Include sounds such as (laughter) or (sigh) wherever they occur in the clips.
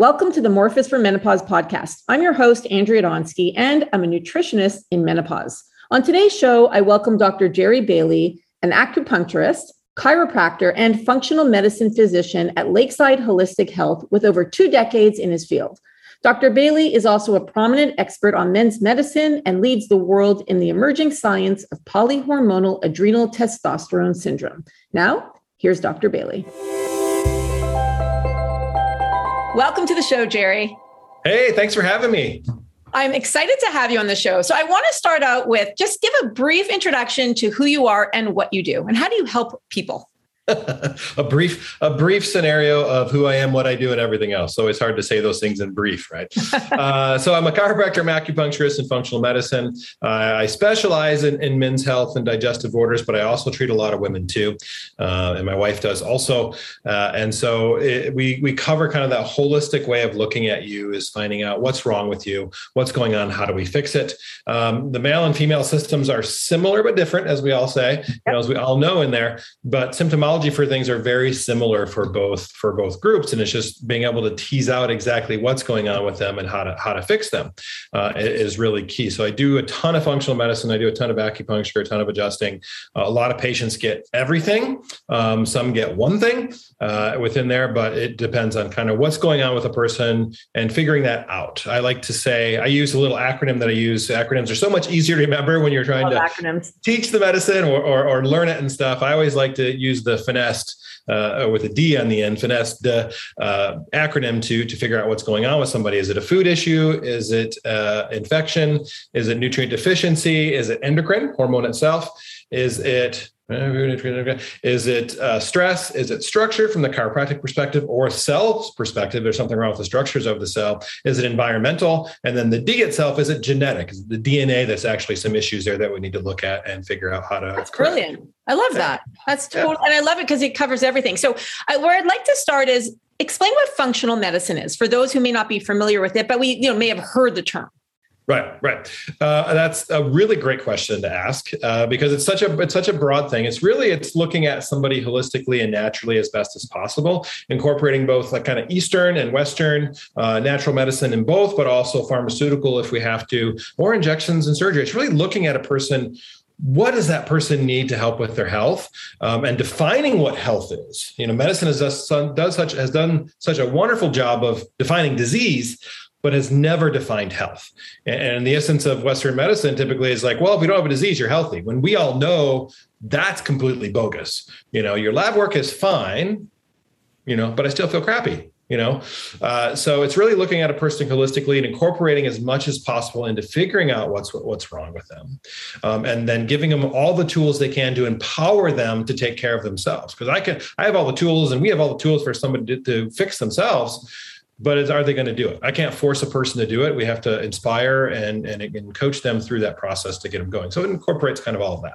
Welcome to the Morphus for Menopause podcast. I'm your host, Andrea Donsky, and I'm a nutritionist in menopause. On today's show, I welcome Dr. Jerry Bailey, an acupuncturist, chiropractor, and functional medicine physician at Lakeside Holistic Health with over two decades in his field. Dr. Bailey is also a prominent expert on men's medicine and leads the world in the emerging science of polyhormonal adrenal testosterone syndrome. Now, here's Dr. Bailey. Welcome to the show, Jerry. Hey, thanks for having me. I'm excited to have you on the show. So, I want to start out with just give a brief introduction to who you are and what you do, and how do you help people? (laughs) a brief a brief scenario of who I am, what I do, and everything else. So it's hard to say those things in brief, right? (laughs) uh, so I'm a chiropractor, I'm acupuncturist, and functional medicine. Uh, I specialize in, in, men's health and digestive orders, but I also treat a lot of women too, uh, and my wife does also. Uh, and so it, we we cover kind of that holistic way of looking at you is finding out what's wrong with you, what's going on, how do we fix it. Um, the male and female systems are similar but different, as we all say, you know, as we all know in there, but symptomology for things are very similar for both for both groups, and it's just being able to tease out exactly what's going on with them and how to how to fix them uh, is really key. So I do a ton of functional medicine. I do a ton of acupuncture, a ton of adjusting. Uh, a lot of patients get everything. Um, some get one thing uh, within there, but it depends on kind of what's going on with a person and figuring that out. I like to say I use a little acronym that I use. Acronyms are so much easier to remember when you're trying to acronyms. teach the medicine or, or, or learn it and stuff. I always like to use the finessed uh, with a D on the end, finessed uh, acronym to to figure out what's going on with somebody. Is it a food issue? Is it uh, infection? Is it nutrient deficiency? Is it endocrine hormone itself? Is it is it uh, stress? Is it structure from the chiropractic perspective or cell perspective? There's something wrong with the structures of the cell. Is it environmental? And then the D itself, is it genetic? Is it the DNA that's actually some issues there that we need to look at and figure out how to. That's correct. brilliant. I love that. That's total, yeah. and I love it because it covers everything. So, I, where I'd like to start is explain what functional medicine is for those who may not be familiar with it, but we you know may have heard the term. Right, right. Uh, that's a really great question to ask uh, because it's such a it's such a broad thing. It's really it's looking at somebody holistically and naturally as best as possible, incorporating both like kind of Eastern and Western uh, natural medicine in both, but also pharmaceutical if we have to, or injections and surgery. It's really looking at a person what does that person need to help with their health um, and defining what health is you know medicine has does such has done such a wonderful job of defining disease but has never defined health. And the essence of Western medicine typically is like, well, if you don't have a disease, you're healthy. When we all know that's completely bogus. You know, your lab work is fine, you know, but I still feel crappy. You know, uh, so it's really looking at a person holistically and incorporating as much as possible into figuring out what's what's wrong with them, um, and then giving them all the tools they can to empower them to take care of themselves. Because I can, I have all the tools, and we have all the tools for somebody to, to fix themselves but is, are they going to do it? I can't force a person to do it. We have to inspire and, and, and coach them through that process to get them going. So it incorporates kind of all of that.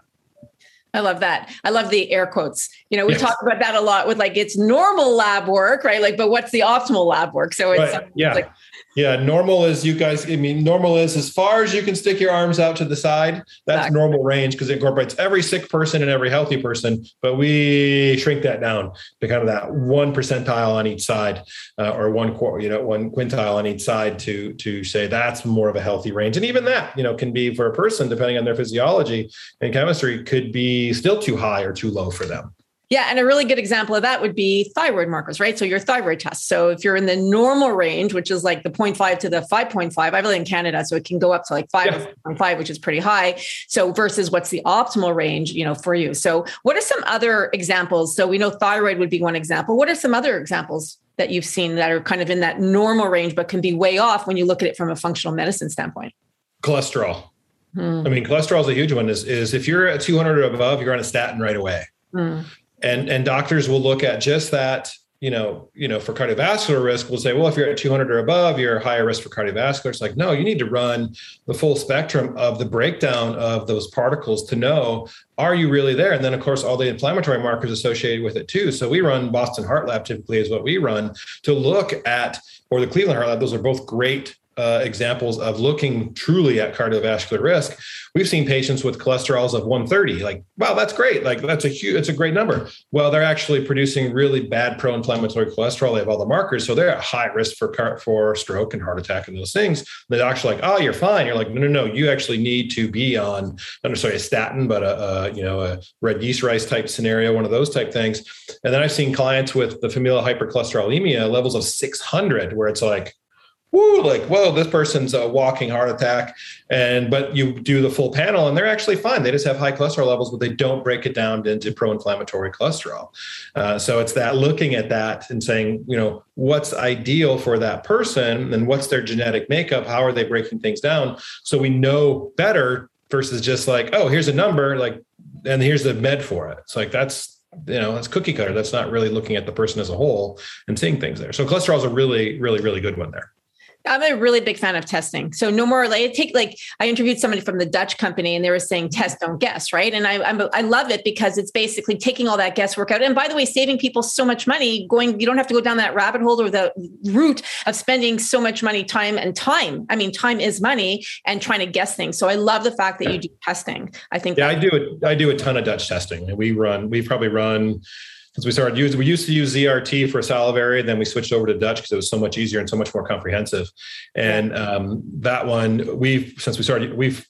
I love that. I love the air quotes. You know, we yes. talk about that a lot with like it's normal lab work, right? Like, but what's the optimal lab work? So it's right. yeah. like yeah, normal is you guys. I mean, normal is as far as you can stick your arms out to the side. That's exactly. normal range because it incorporates every sick person and every healthy person. But we shrink that down to kind of that one percentile on each side, uh, or one you know one quintile on each side to to say that's more of a healthy range. And even that, you know, can be for a person depending on their physiology and chemistry could be still too high or too low for them. Yeah, and a really good example of that would be thyroid markers, right? So your thyroid test. So if you're in the normal range, which is like the 0.5 to the 5.5, I live in Canada, so it can go up to like 5.5, yeah. which is pretty high. So versus what's the optimal range, you know, for you. So what are some other examples? So we know thyroid would be one example. What are some other examples that you've seen that are kind of in that normal range, but can be way off when you look at it from a functional medicine standpoint? Cholesterol. Hmm. I mean, cholesterol is a huge one. Is, is if you're at 200 or above, you're on a statin right away. Hmm and and doctors will look at just that you know you know for cardiovascular risk we'll say well if you're at 200 or above you're higher risk for cardiovascular. It's like no you need to run the full spectrum of the breakdown of those particles to know are you really there? And then of course all the inflammatory markers associated with it too. So we run boston heart lab typically is what we run to look at or the cleveland heart lab. Those are both great uh, examples of looking truly at cardiovascular risk, we've seen patients with cholesterols of 130. Like, wow, that's great. Like, that's a huge, it's a great number. Well, they're actually producing really bad pro-inflammatory cholesterol. They have all the markers, so they're at high risk for car- for stroke and heart attack and those things. The doctor's like, oh, you're fine. You're like, no, no, no. You actually need to be on I'm necessarily a statin, but a, a you know a red yeast rice type scenario, one of those type things. And then I've seen clients with the familial hypercholesterolemia levels of 600, where it's like woo, like, whoa, this person's a walking heart attack. And, but you do the full panel and they're actually fine. They just have high cholesterol levels, but they don't break it down into pro inflammatory cholesterol. Uh, so it's that looking at that and saying, you know, what's ideal for that person and what's their genetic makeup? How are they breaking things down? So we know better versus just like, oh, here's a number, like, and here's the med for it. It's like, that's, you know, that's cookie cutter. That's not really looking at the person as a whole and seeing things there. So cholesterol is a really, really, really good one there. I'm a really big fan of testing. So no more like take like I interviewed somebody from the Dutch company and they were saying test don't guess, right? And I I'm, i love it because it's basically taking all that guesswork out. And by the way, saving people so much money. Going you don't have to go down that rabbit hole or the route of spending so much money, time and time. I mean, time is money, and trying to guess things. So I love the fact that you do testing. I think yeah, I do. A, I do a ton of Dutch testing. We run. We probably run since we started using, we used to use ZRT for salivary, then we switched over to Dutch because it was so much easier and so much more comprehensive. And um, that one, we've since we started, we've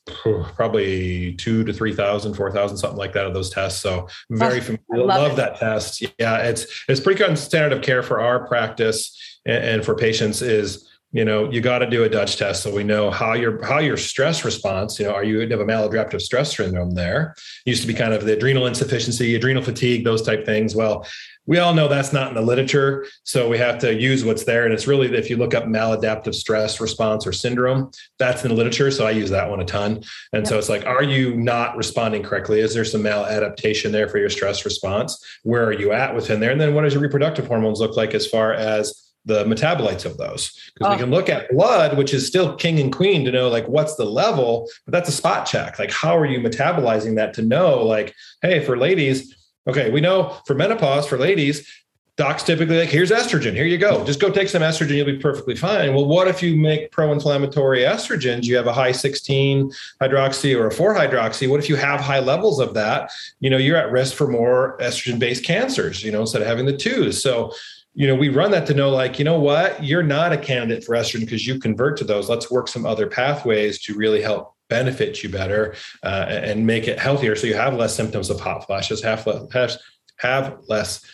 probably two to three thousand, four thousand, something like that of those tests. So very oh, familiar, love, love that test. Yeah, it's it's pretty good standard of care for our practice and, and for patients is you know you got to do a dutch test so we know how your how your stress response you know are you have a maladaptive stress syndrome there? It used to be kind of the adrenal insufficiency adrenal fatigue those type things. Well we all know that's not in the literature so we have to use what's there and it's really if you look up maladaptive stress response or syndrome that's in the literature so i use that one a ton. And yeah. so it's like are you not responding correctly? Is there some maladaptation there for your stress response? Where are you at within there? And then what does your reproductive hormones look like as far as the metabolites of those. Because oh. we can look at blood which is still king and queen to know like what's the level but that's a spot check. Like how are you metabolizing that to know like hey for ladies okay we know for menopause for ladies docs typically like here's estrogen here you go. Just go take some estrogen you'll be perfectly fine. Well what if you make pro-inflammatory estrogens? You have a high 16 hydroxy or a 4 hydroxy. What if you have high levels of that? You know you're at risk for more estrogen based cancers you know instead of having the twos. So you know, we run that to know, like, you know what, you're not a candidate for estrogen because you convert to those. Let's work some other pathways to really help benefit you better uh, and make it healthier, so you have less symptoms of hot flashes, have less, have less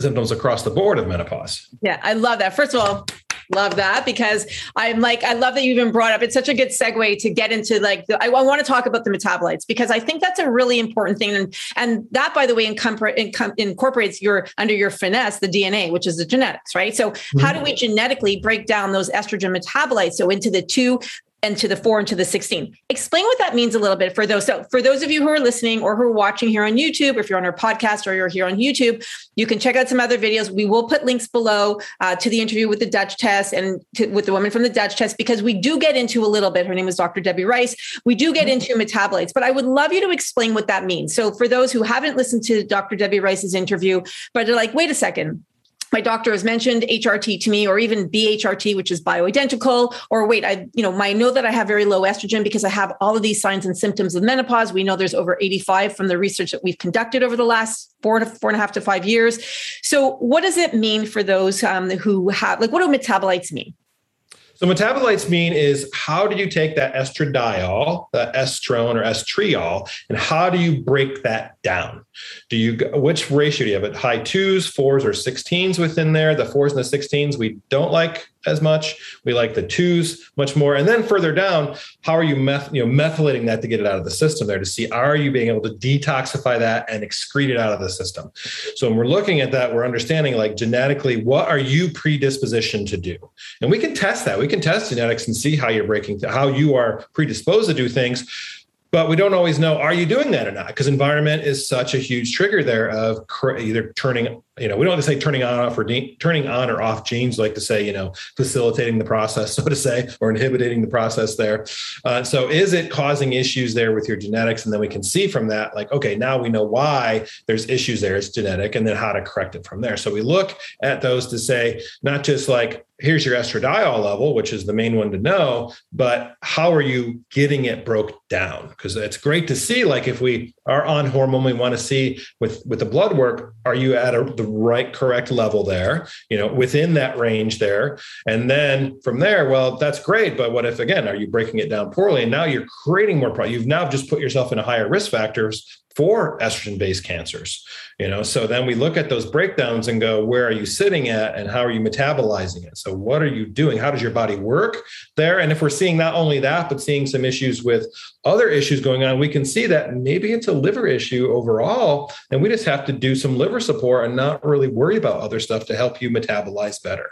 symptoms across the board of menopause. Yeah, I love that. First of all, Love that because I'm like, I love that you even brought up. It's such a good segue to get into like, the, I, I want to talk about the metabolites because I think that's a really important thing. And, and that, by the way, incorporates your under your finesse, the DNA, which is the genetics, right? So, mm-hmm. how do we genetically break down those estrogen metabolites? So, into the two and to the four and to the 16. Explain what that means a little bit for those. So for those of you who are listening or who are watching here on YouTube, if you're on our podcast or you're here on YouTube, you can check out some other videos. We will put links below uh, to the interview with the Dutch test and to, with the woman from the Dutch test, because we do get into a little bit. Her name is Dr. Debbie Rice. We do get into metabolites, but I would love you to explain what that means. So for those who haven't listened to Dr. Debbie Rice's interview, but they're like, wait a second, my doctor has mentioned HRT to me, or even BHRT, which is bioidentical, or wait, I, you know, I know that I have very low estrogen because I have all of these signs and symptoms of menopause. We know there's over 85 from the research that we've conducted over the last four to four and a half to five years. So, what does it mean for those um, who have, like, what do metabolites mean? So metabolites mean is how do you take that estradiol, the estrone or estriol, and how do you break that down? Do you which ratio do you have it? High twos, fours, or sixteens within there? The fours and the sixteens we don't like as much. We like the twos much more. And then further down, how are you meth, you know, methylating that to get it out of the system there to see are you being able to detoxify that and excrete it out of the system? So when we're looking at that, we're understanding like genetically, what are you predispositioned to do? And we can test that. We can test genetics and see how you're breaking, how you are predisposed to do things but we don't always know are you doing that or not? Because environment is such a huge trigger there of either turning you know, we don't like to say turning on off or turning on or off genes, like to say, you know, facilitating the process, (laughs) so to say, or inhibiting the process there. Uh, so is it causing issues there with your genetics? And then we can see from that, like, okay, now we know why there's issues there. It's genetic, and then how to correct it from there. So we look at those to say, not just like, here's your estradiol level, which is the main one to know, but how are you getting it broke down? Because it's great to see, like if we are on hormone, we want to see with with the blood work, are you at a, the right correct level there? You know, within that range there, and then from there, well, that's great. But what if again, are you breaking it down poorly, and now you're creating more? You've now just put yourself in a higher risk factors for estrogen based cancers you know? So then we look at those breakdowns and go where are you sitting at and how are you metabolizing it? So what are you doing? How does your body work there? And if we're seeing not only that but seeing some issues with other issues going on we can see that maybe it's a liver issue overall and we just have to do some liver support and not really worry about other stuff to help you metabolize better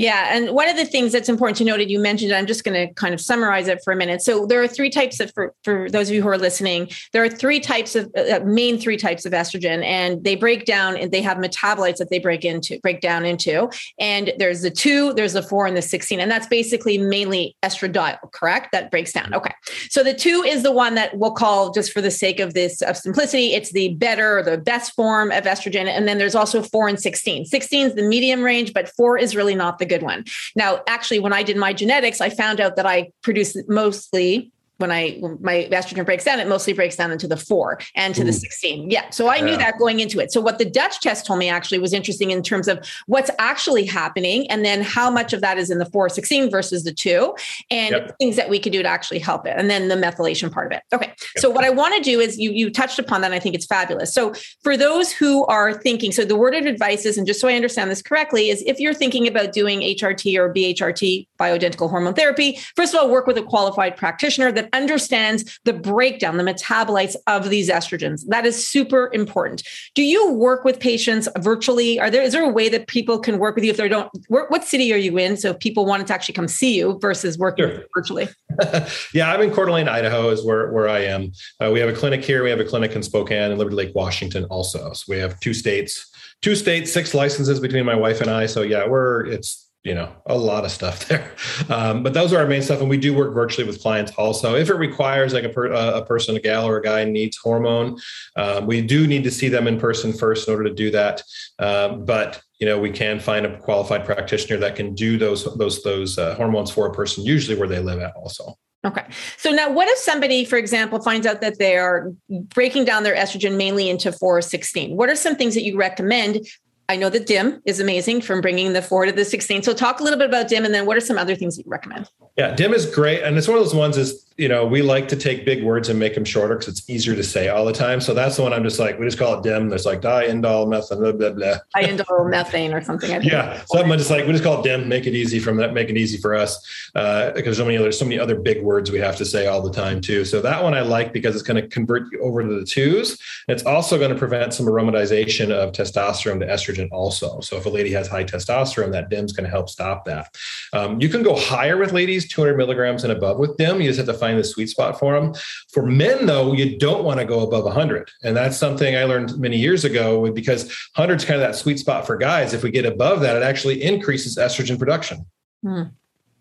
yeah. And one of the things that's important to note, and you mentioned, I'm just going to kind of summarize it for a minute. So there are three types of, for, for those of you who are listening, there are three types of, uh, uh, main three types of estrogen, and they break down and they have metabolites that they break into, break down into. And there's the two, there's the four, and the 16. And that's basically mainly estradiol, correct? That breaks down. Okay. So the two is the one that we'll call, just for the sake of this, of simplicity, it's the better or the best form of estrogen. And then there's also four and 16. 16 is the medium range, but four is really not the good one. Now, actually, when I did my genetics, I found out that I produce mostly when I when my estrogen breaks down, it mostly breaks down into the four and to Ooh. the 16. Yeah. So I yeah. knew that going into it. So what the Dutch test told me actually was interesting in terms of what's actually happening and then how much of that is in the four 16 versus the two and yep. things that we could do to actually help it. And then the methylation part of it. Okay. Yep. So what I want to do is you you touched upon that. And I think it's fabulous. So for those who are thinking, so the word of advice is, and just so I understand this correctly, is if you're thinking about doing HRT or BHRT, bioidentical hormone therapy, first of all, work with a qualified practitioner that understands the breakdown, the metabolites of these estrogens. That is super important. Do you work with patients virtually? Are there is there a way that people can work with you if they don't? What city are you in? So if people wanted to actually come see you versus working sure. virtually. (laughs) yeah, I'm in Coeur d'Alene, Idaho, is where where I am. Uh, we have a clinic here. We have a clinic in Spokane and Liberty Lake, Washington, also. So we have two states two states, six licenses between my wife and I. So yeah, we're it's you know a lot of stuff (laughs) there um, but those are our main stuff and we do work virtually with clients also if it requires like a, per, a person a gal or a guy needs hormone um, we do need to see them in person first in order to do that um, but you know we can find a qualified practitioner that can do those those those uh, hormones for a person usually where they live at also Okay. So now, what if somebody, for example, finds out that they are breaking down their estrogen mainly into 4 or 16? What are some things that you recommend I know that DIM is amazing from bringing the four to the 16. So talk a little bit about DIM and then what are some other things you recommend? Yeah, DIM is great. And it's one of those ones is you know, we like to take big words and make them shorter because it's easier to say all the time. So that's the one I'm just like, we just call it DIM. There's like diindol methane, blah, blah, blah. (laughs) Diindol methane or something. yeah. Something just like, we just call it DIM, make it easy from that, make it easy for us. Uh, because so many other, so many other big words we have to say all the time too. So that one I like because it's going to convert you over to the twos. It's also going to prevent some aromatization of testosterone to estrogen also. So if a lady has high testosterone, that DIM is going to help stop that. Um, you can go higher with ladies, 200 milligrams and above with DIM. You just have to find find the sweet spot for them. For men, though, you don't want to go above 100. And that's something I learned many years ago because 100 is kind of that sweet spot for guys. If we get above that, it actually increases estrogen production. Hmm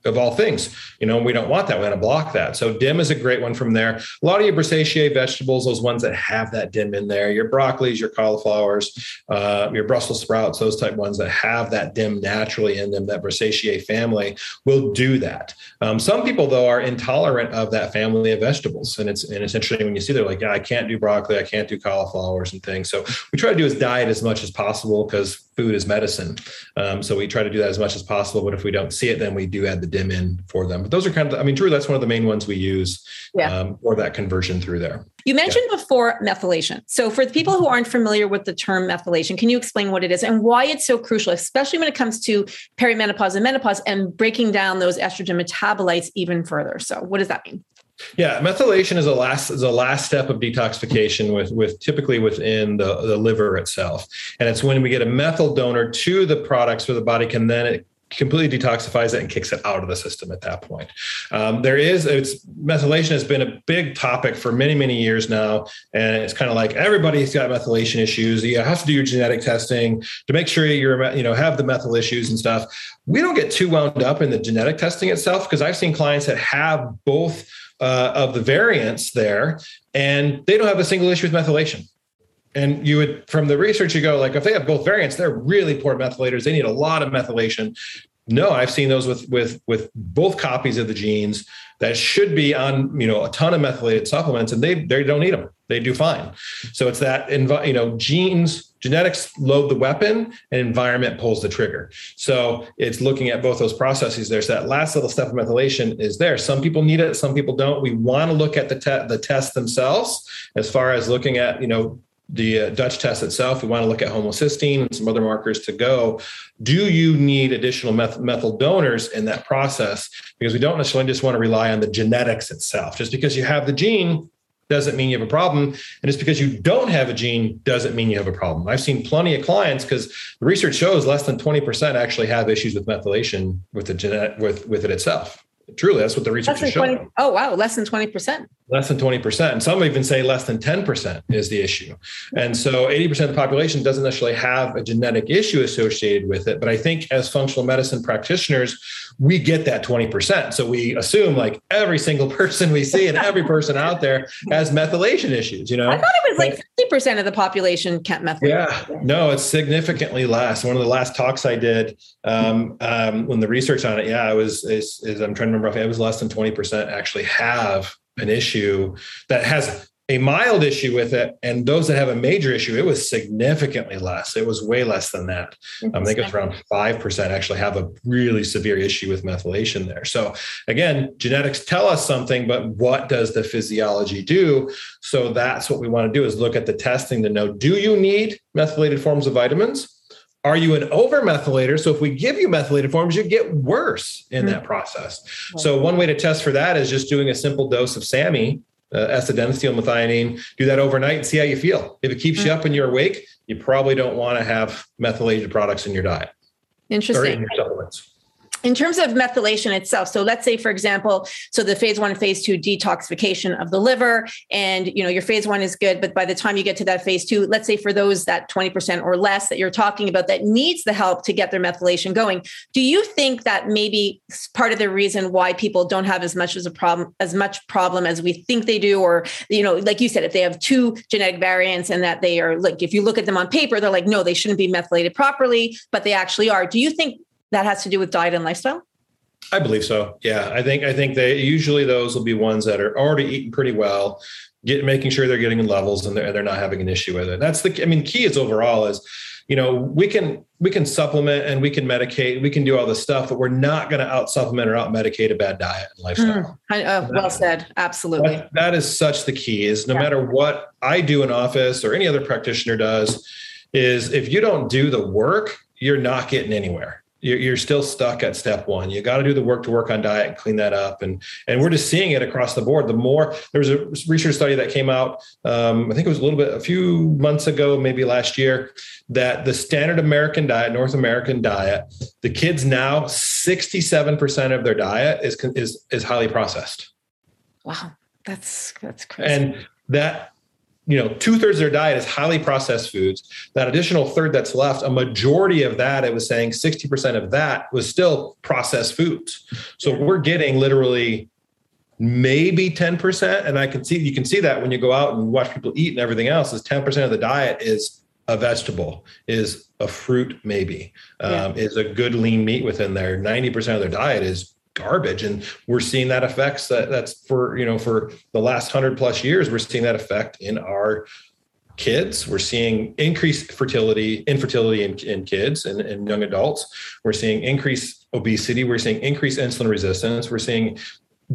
of all things. You know, we don't want that. We want to block that. So DIM is a great one from there. A lot of your Brassicaceae vegetables, those ones that have that DIM in there, your broccolis, your cauliflowers, uh, your Brussels sprouts, those type ones that have that DIM naturally in them, that Brassicaceae family will do that. Um, some people though are intolerant of that family of vegetables. And it's and it's interesting when you see they're like, yeah, I can't do broccoli, I can't do cauliflowers and things. So we try to do his diet as much as possible because food is medicine. Um, so we try to do that as much as possible. But if we don't see it, then we do add the dim in for them. But those are kind of, I mean, true, that's one of the main ones we use yeah. um, for that conversion through there. You mentioned yeah. before methylation. So for the people who aren't familiar with the term methylation, can you explain what it is and why it's so crucial, especially when it comes to perimenopause and menopause and breaking down those estrogen metabolites even further? So what does that mean? Yeah, methylation is a last is a last step of detoxification with with typically within the, the liver itself, and it's when we get a methyl donor to the products where the body can then completely detoxifies it and kicks it out of the system at that point. Um, there is it's methylation has been a big topic for many many years now, and it's kind of like everybody's got methylation issues. You have to do your genetic testing to make sure you're you know have the methyl issues and stuff. We don't get too wound up in the genetic testing itself because I've seen clients that have both uh, of the variants there, and they don't have a single issue with methylation. And you would, from the research, you go like, if they have both variants, they're really poor methylators. They need a lot of methylation. No, I've seen those with with with both copies of the genes that should be on you know a ton of methylated supplements, and they they don't need them. They do fine. So it's that you know genes genetics load the weapon and environment pulls the trigger. So it's looking at both those processes there. So that last little step of methylation is there. Some people need it, some people don't. We want to look at the te- the tests themselves as far as looking at you know the uh, Dutch test itself, we want to look at homocysteine and some other markers to go. Do you need additional meth- methyl donors in that process? Because we don't necessarily just want to rely on the genetics itself. Just because you have the gene doesn't mean you have a problem. And just because you don't have a gene doesn't mean you have a problem. I've seen plenty of clients because the research shows less than 20% actually have issues with methylation with the genetic with, with it itself. Truly, that's what the research is showing. Oh, wow, less than 20%. Less than 20%. And some even say less than 10% is the issue. And so 80% of the population doesn't necessarily have a genetic issue associated with it. But I think as functional medicine practitioners, we get that 20%. So we assume like every single (laughs) person we see and every person out there has methylation issues, you know? I thought it was like 50% of the population can't methylate. Yeah, no, it's significantly less. One of the last talks I did um, um, when the research on it, yeah, I was, is, is I'm trying to remember, it was less than 20% actually have an issue that has a mild issue with it, and those that have a major issue, it was significantly less. It was way less than that. Um, I think it's around five percent actually have a really severe issue with methylation there. So again, genetics tell us something, but what does the physiology do? So that's what we want to do is look at the testing to know: Do you need methylated forms of vitamins? Are you an over methylator? So if we give you methylated forms, you get worse in mm-hmm. that process. So one way to test for that is just doing a simple dose of SAMe uh, S-adenosine methionine. Do that overnight and see how you feel. If it keeps mm-hmm. you up and you're awake, you probably don't want to have methylated products in your diet. Interesting. In your supplements in terms of methylation itself so let's say for example so the phase one phase two detoxification of the liver and you know your phase one is good but by the time you get to that phase two let's say for those that 20% or less that you're talking about that needs the help to get their methylation going do you think that maybe part of the reason why people don't have as much as a problem as much problem as we think they do or you know like you said if they have two genetic variants and that they are like if you look at them on paper they're like no they shouldn't be methylated properly but they actually are do you think that has to do with diet and lifestyle? I believe so. Yeah, I think I think they usually those will be ones that are already eating pretty well, get making sure they're getting in levels and they're they're not having an issue with it. That's the I mean, key is overall is you know we can we can supplement and we can medicate we can do all this stuff but we're not going to out supplement or out medicate a bad diet and lifestyle mm, uh, well said absolutely that, that is such the key is no yeah. matter what i do in office or any other practitioner does is if you don't do the work you're not getting anywhere you're, you're still stuck at step one. You got to do the work to work on diet and clean that up. And and we're just seeing it across the board. The more there was a research study that came out, um, I think it was a little bit a few months ago, maybe last year, that the standard American diet, North American diet, the kids now 67% of their diet is is is highly processed. Wow, that's that's crazy. And that you know two thirds of their diet is highly processed foods. That additional third that's left a majority of that it was saying 60% of that was still processed foods. So we're getting literally maybe 10% and i can see you can see that when you go out and watch people eat and everything else is 10% of the diet is a vegetable is a fruit maybe um, yeah. is a good lean meat within there. 90% of their diet is garbage. And we're seeing that effects that that's for you know for the last 100 plus years we're seeing that effect in our kids. We're seeing increased fertility infertility in, in kids and, and young adults. We're seeing increased obesity. We're seeing increased insulin resistance. We're seeing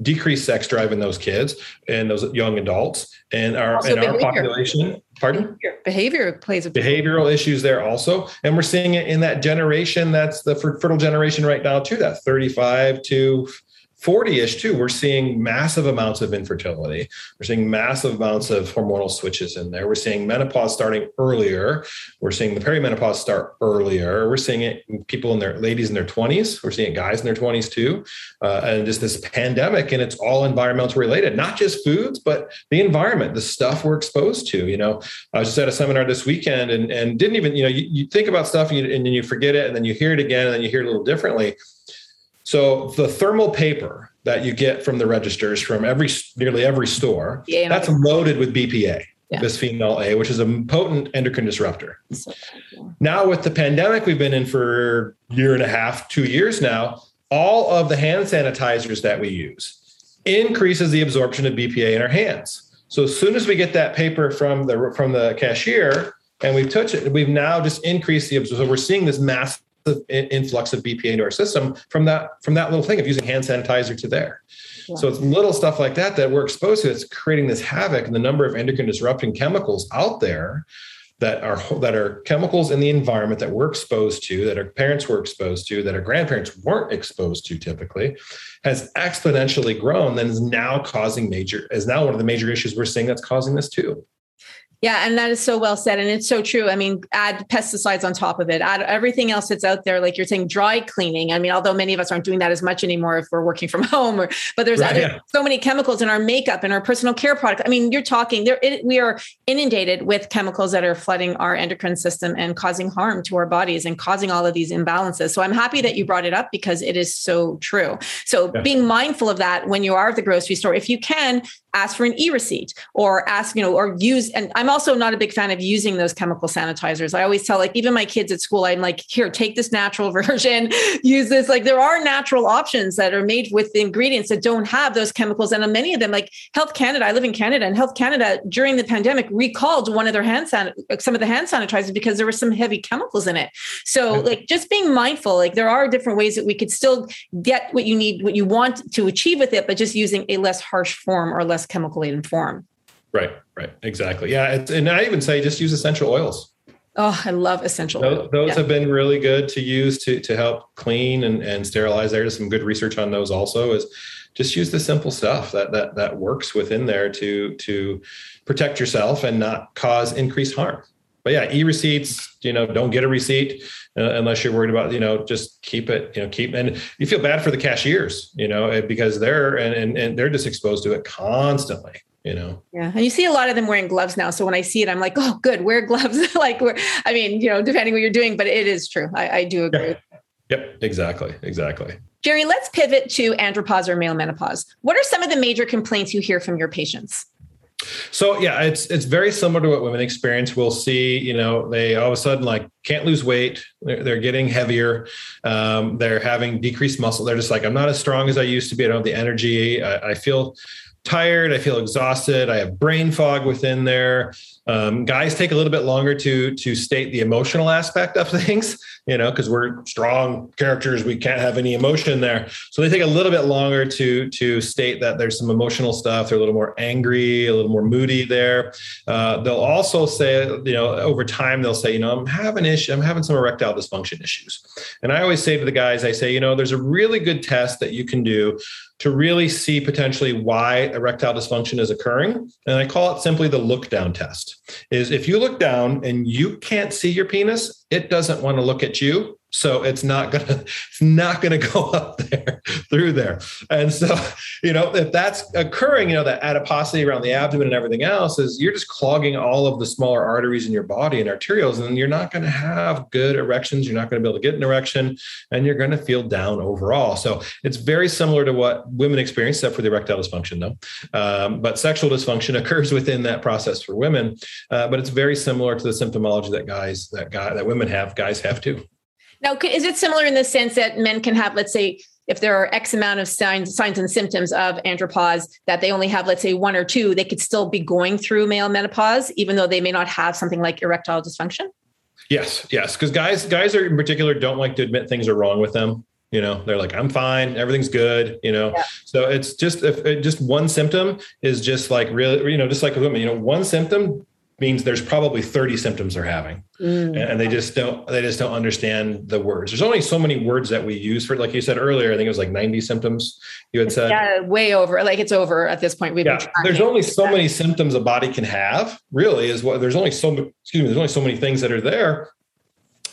decreased sex drive in those kids and those young adults. And our also in our population pardon? Behavior. Plays a behavioral issues there also. And we're seeing it in that generation that's the fertile generation right now too that 35 to 40ish too, we're seeing massive amounts of infertility. We're seeing massive amounts of hormonal switches in there. We're seeing menopause starting earlier. We're seeing the perimenopause start earlier. We're seeing it in people in their ladies in their 20s. We're seeing guys in their 20s too. Uh, and just this pandemic, and it's all environmental related, not just foods, but the environment, the stuff we're exposed to. You know, I was just at a seminar this weekend and, and didn't even, you know, you, you think about stuff and, you, and then you forget it and then you hear it again and then you hear it a little differently. So the thermal paper that you get from the registers from every nearly every store, yeah, that's loaded with BPA, yeah. bisphenol A, which is a potent endocrine disruptor. So, Now with the pandemic we've been in for a year and a half, two years now, all of the hand sanitizers that we use increases the absorption of BPA in our hands. So as soon as we get that paper from the from the cashier and we touch it, we've now just increased the absorption. So we're seeing this massive influx of BPA into our system from that from that little thing of using hand sanitizer to there. Yeah. So it's little stuff like that that we're exposed to. It's creating this havoc and the number of endocrine disrupting chemicals out there that are that are chemicals in the environment that we're exposed to, that our parents were exposed to, that our grandparents weren't exposed to typically, has exponentially grown. Then is now causing major is now one of the major issues we're seeing that's causing this too. Yeah, and that is so well said. And it's so true. I mean, add pesticides on top of it, add everything else that's out there, like you're saying, dry cleaning. I mean, although many of us aren't doing that as much anymore if we're working from (laughs) home, or but there's right, other, yeah. so many chemicals in our makeup and our personal care product. I mean, you're talking there, it, we are inundated with chemicals that are flooding our endocrine system and causing harm to our bodies and causing all of these imbalances. So I'm happy that you brought it up because it is so true. So yeah. being mindful of that when you are at the grocery store, if you can, ask for an e-receipt or ask, you know, or use. And I'm also not a big fan of using those chemical sanitizers. I always tell like even my kids at school, I'm like, here, take this natural (laughs) version, use this. Like there are natural options that are made with the ingredients that don't have those chemicals. And many of them, like Health Canada, I live in Canada, and Health Canada during the pandemic recalled one of their hand san- some of the hand sanitizers because there were some heavy chemicals in it. So like just being mindful, like there are different ways that we could still get what you need, what you want to achieve with it, but just using a less harsh form or less less chemically informed. Right, right, exactly. Yeah, and I even say just use essential oils. Oh, I love essential those, oils. Those yeah. have been really good to use to to help clean and, and sterilize. There's some good research on those also. Is just use the simple stuff that that that works within there to to protect yourself and not cause increased harm. But yeah, e-receipts. You know, don't get a receipt uh, unless you're worried about you know just keep it you know keep and you feel bad for the cashiers you know eh, because they're and, and, and they're just exposed to it constantly you know? Yeah and you see a lot of them wearing gloves now so when i see it i'm like oh good wear gloves. (laughs) Like we're i mean you know depending what you're doing but it is true i, I do agree. Yeah. yep exactly exactly. Jerry let's pivot to andropause or male menopause. What are some of the major complaints you hear from your patients so yeah, it's it's very similar to what women experience. We'll see, you know, they all of a sudden like can't lose weight. They're, they're getting heavier. Um, they're having decreased muscle. They're just like, I'm not as strong as I used to be. I don't have the energy. I, I feel tired. I feel exhausted. I have brain fog within there. Um, guys take a little bit longer to to state the emotional aspect of (laughs) things, you know, because we're strong characters. We can't have any emotion there, so they take a little bit longer to to state that there's some emotional stuff. They're a little more angry, a little more moody there. Uh, they'll also say, you know, over time they'll say, you know, I'm having issue. I'm having some erectile dysfunction issues, and I always say to the guys, I say, you know, there's a really good test that you can do to really see potentially why erectile dysfunction is occurring. And I call it simply the look down test. Is if you look down and you can't see your penis, it doesn't want to look at you so it's not gonna (laughs) it's not gonna go (laughs) up there through there. And so you know if that's occurring you know that adiposity around the abdomen and everything else is you're just clogging all of the smaller arteries in your body and arterioles and you're not to have good erections you're not to be able to get an erection and you're to feel down overall. So it's very similar to what women experience except for the erectile dysfunction though. Um, but sexual dysfunction (laughs) occurs within that process for women. Uh, but it's very similar to the symptomology that guys that guy that women have guys have too now, is it similar in the sense that men can have, let's say, if there are X amount of signs, signs and symptoms of andropause, that they only have, let's say, one or two, they could still be going through male menopause, even though they may not have something like erectile dysfunction? Yes, yes. Because guys, guys are in particular don't like to admit things are wrong with them. You know, they're like, I'm fine, everything's good, you know. Yeah. So it's just if it, just one symptom is just like really, you know, just like with women, you know, one symptom means there's probably 30 symptoms they're having. Mm. and they just don't they just don't understand the words. There's only so many words that we use for like you said earlier i think it was like 90 symptoms you had said. yeah way over like it's over at this point. We've yeah, there's only so many symptoms a body can have really is what there's only so excuse me there's only so many things that are there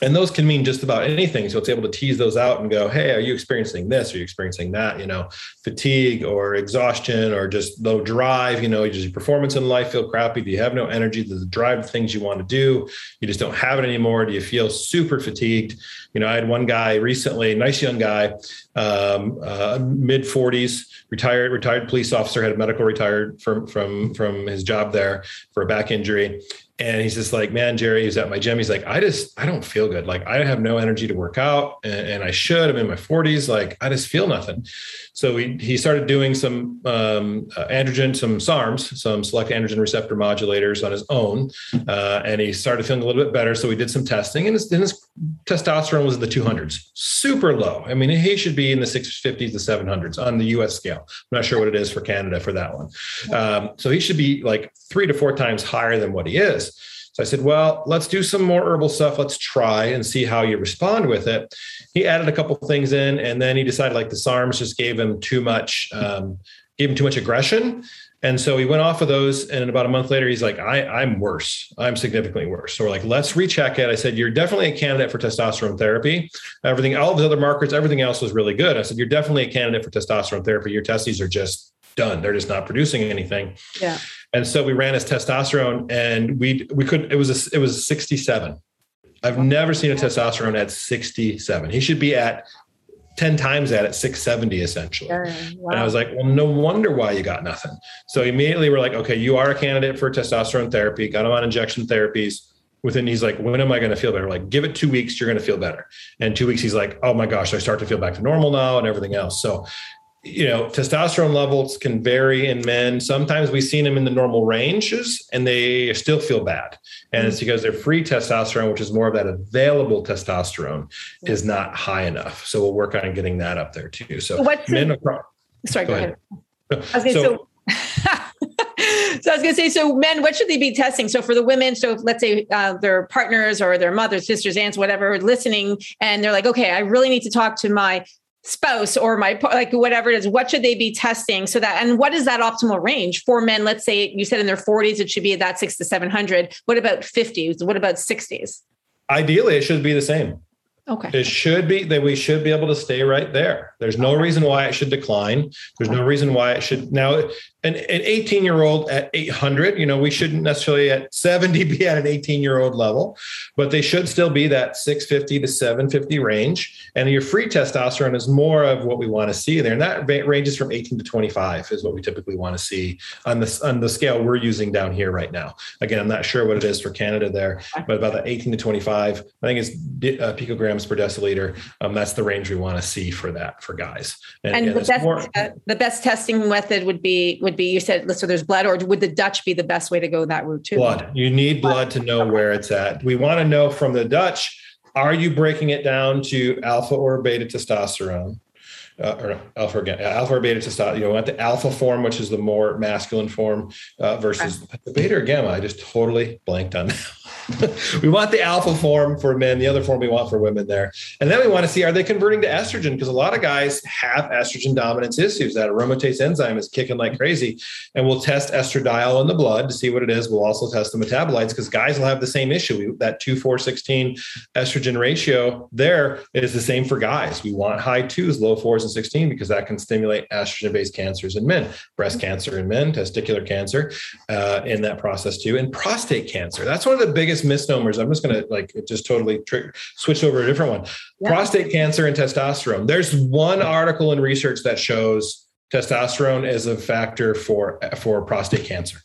and those can mean just about anything. So it's able to tease those out and go hey are you experiencing this? Are you experiencing that? You know fatigue or exhaustion or just low drive you know does your performance in life feel crappy? Do you have no energy? Does it drive the things you want to do? You just don't have it anymore? Do you feel super fatigued you know i had one guy recently nice young guy um, uh, mid 40s retired retired police officer had a medical retired from from from his job there for a back injury and he's just like, man, Jerry, he's at my gym. He's like, I just, I don't feel good. Like, I have no energy to work out, and, and I should. I'm in my 40s. Like, I just feel nothing. So he, he started doing some um, uh, androgen, some SARMs, some select androgen receptor modulators on his own. Uh, and he started feeling a little bit better. So we did some testing, and his, and his testosterone was in the 200s, super low. I mean, he should be in the 650s to 700s on the US scale. I'm not sure what it is for Canada for that one. Um, so he should be like three to four times higher than what he is. So I said, well, let's do some more herbal stuff. Let's try and see how you respond with it. He added a couple things in, and then he decided like the SARMs just gave him too much, um, gave him too much aggression. And so he went off of those. And about a month later, he's like, I, I'm worse. I'm significantly worse. So we're like, let's recheck it. I said, You're definitely a candidate for testosterone therapy. Everything, all of the other markers, everything else was really good. I said, You're definitely a candidate for testosterone therapy. Your testes are just done. They're just not producing anything. Yeah. And so we ran his testosterone and we we couldn't, it was a, it was 67. I've never seen a testosterone at 67. He should be at 10 times that at 670 essentially. Wow. And I was like, well, no wonder why you got nothing. So immediately we're like, okay, you are a candidate for testosterone therapy, got him on injection therapies. Within he's like, when am I going to feel better? Like, give it two weeks, you're going to feel better. And two weeks, he's like, oh my gosh, I start to feel back to normal now and everything else. So you know, testosterone levels can vary in men. Sometimes we've seen them in the normal ranges and they still feel bad. And it's mm. because their free testosterone, which is more of that available testosterone, is not high enough. So we'll work on getting that up there too. So what's men across, sorry, go, go ahead. ahead. So, so (laughs) so I was going to say, so men, what should they be testing? So for the women, so let's say uh, their partners or their mothers, sisters, aunts, whatever, listening, and they're like, okay, I really need to talk to my spouse or my like whatever it is what should they be testing? So that and what is that optimal range? For men let's say you said in their 40s it should be that 6 to 700 what about 50s what about 60s ideally it should be the same. Okay. It should be that we should be able to stay right there. There's no reason why it should decline. There's no reason why it should now an, an 18 year old at 800, you know, we shouldn't necessarily at 70 be at an 18 year old level, but they should still be that 650 to 750 range. And your free testosterone is more of what we want to see there. And that ranges from 18 to 25 is what we typically want to see on the, on the scale we're using down here right now. Again, I'm not sure what it is for Canada there, but about the 18 to 25, I think it's uh, picograms per deciliter. Um, that's the range we want to see for that for guys. And, and, and the, best, more, uh, the best testing method would be would be you said so there's blood, or would the Dutch be the best way to go that route too? Blood. You need blood, blood to know where it's at. We want to know from the Dutch. Are you breaking it down to alpha or beta testosterone? uh, or alpha or alpha or beta testosterone. You know, want the alpha form, which is the more masculine form, uh, versus the beta or gamma. I just totally blanked on that. (laughs) we want the alpha form for men, the other form we want for women there. And then we want to see are they converting to estrogen? Because a lot of guys have estrogen dominance issues. That aromatase enzyme is kicking like crazy. And we'll test estradiol in the blood to see what it is. We'll also test the metabolites because guys will have the same issue. That 2 4 16 estrogen ratio there is the same for guys. We want high twos, low fours, and 16 because that can stimulate estrogen based cancers in men, breast cancer in men, testicular cancer uh, in that process too, and prostate cancer. That's one of the biggest misnomers. I'm just going to like just totally trick, switch over a different one. Yeah. Prostate cancer and testosterone. There's one article in research that shows testosterone is a factor for for prostate cancer.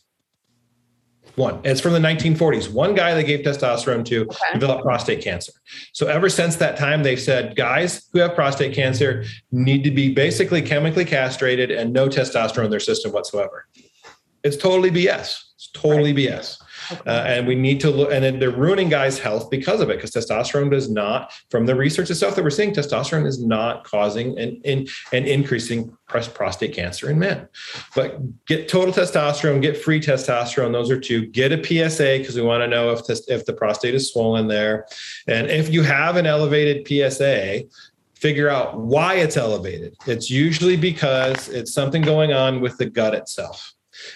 One. It's from the 1940s. One guy they gave testosterone to okay. developed prostate cancer. So ever since that time, they've said guys who have prostate cancer need to be basically chemically castrated and no testosterone in their system whatsoever. It's totally BS. It's totally right. BS. Okay. Uh, and we need to look, and then they're ruining guys' health because of it, because testosterone does not, from the research and stuff that we're seeing, testosterone is not causing an, an, an increasing prostate cancer in men. But get total testosterone, get free testosterone. Those are two. Get a PSA because we want to know if, if the prostate is swollen there. And if you have an elevated PSA, figure out why it's elevated. It's usually because it's something going on with the gut itself.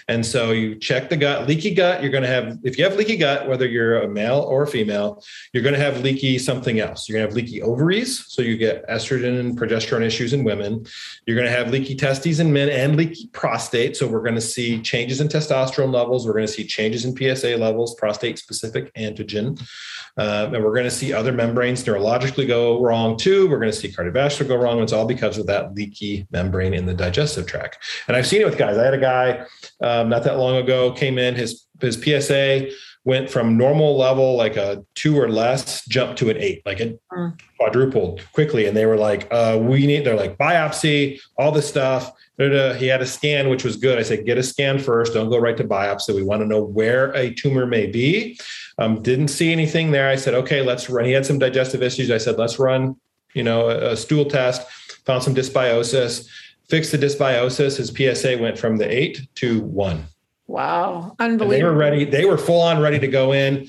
And so you check the gut, leaky gut, you're going to have, if you have leaky gut, whether you're a male or a female, you're going to have leaky something else. You're going to have leaky ovaries. So you get estrogen and progesterone issues in women. You're going to have leaky testes in men and leaky prostate. So we're going to see changes in testosterone levels. We're going to see changes in PSA levels, prostate specific antigen. Um, and we're going to see other membranes neurologically go wrong too. We're going to see cardiovascular go wrong. It's all because of that leaky membrane in the digestive tract. And I've seen it with guys. I had a guy um, not that long ago came in. His his PSA went from normal level, like a two or less, jumped to an eight, like it mm. quadrupled quickly. And they were like, uh, "We need." They're like biopsy, all this stuff. He had a scan, which was good. I said, get a scan first. Don't go right to biopsy. We want to know where a tumor may be. Um, didn't see anything there. I said, okay, let's run. He had some digestive issues. I said, let's run, you know, a, a stool test. Found some dysbiosis. Fixed the dysbiosis. His PSA went from the eight to one. Wow, unbelievable! And they were ready. They were full on ready to go in,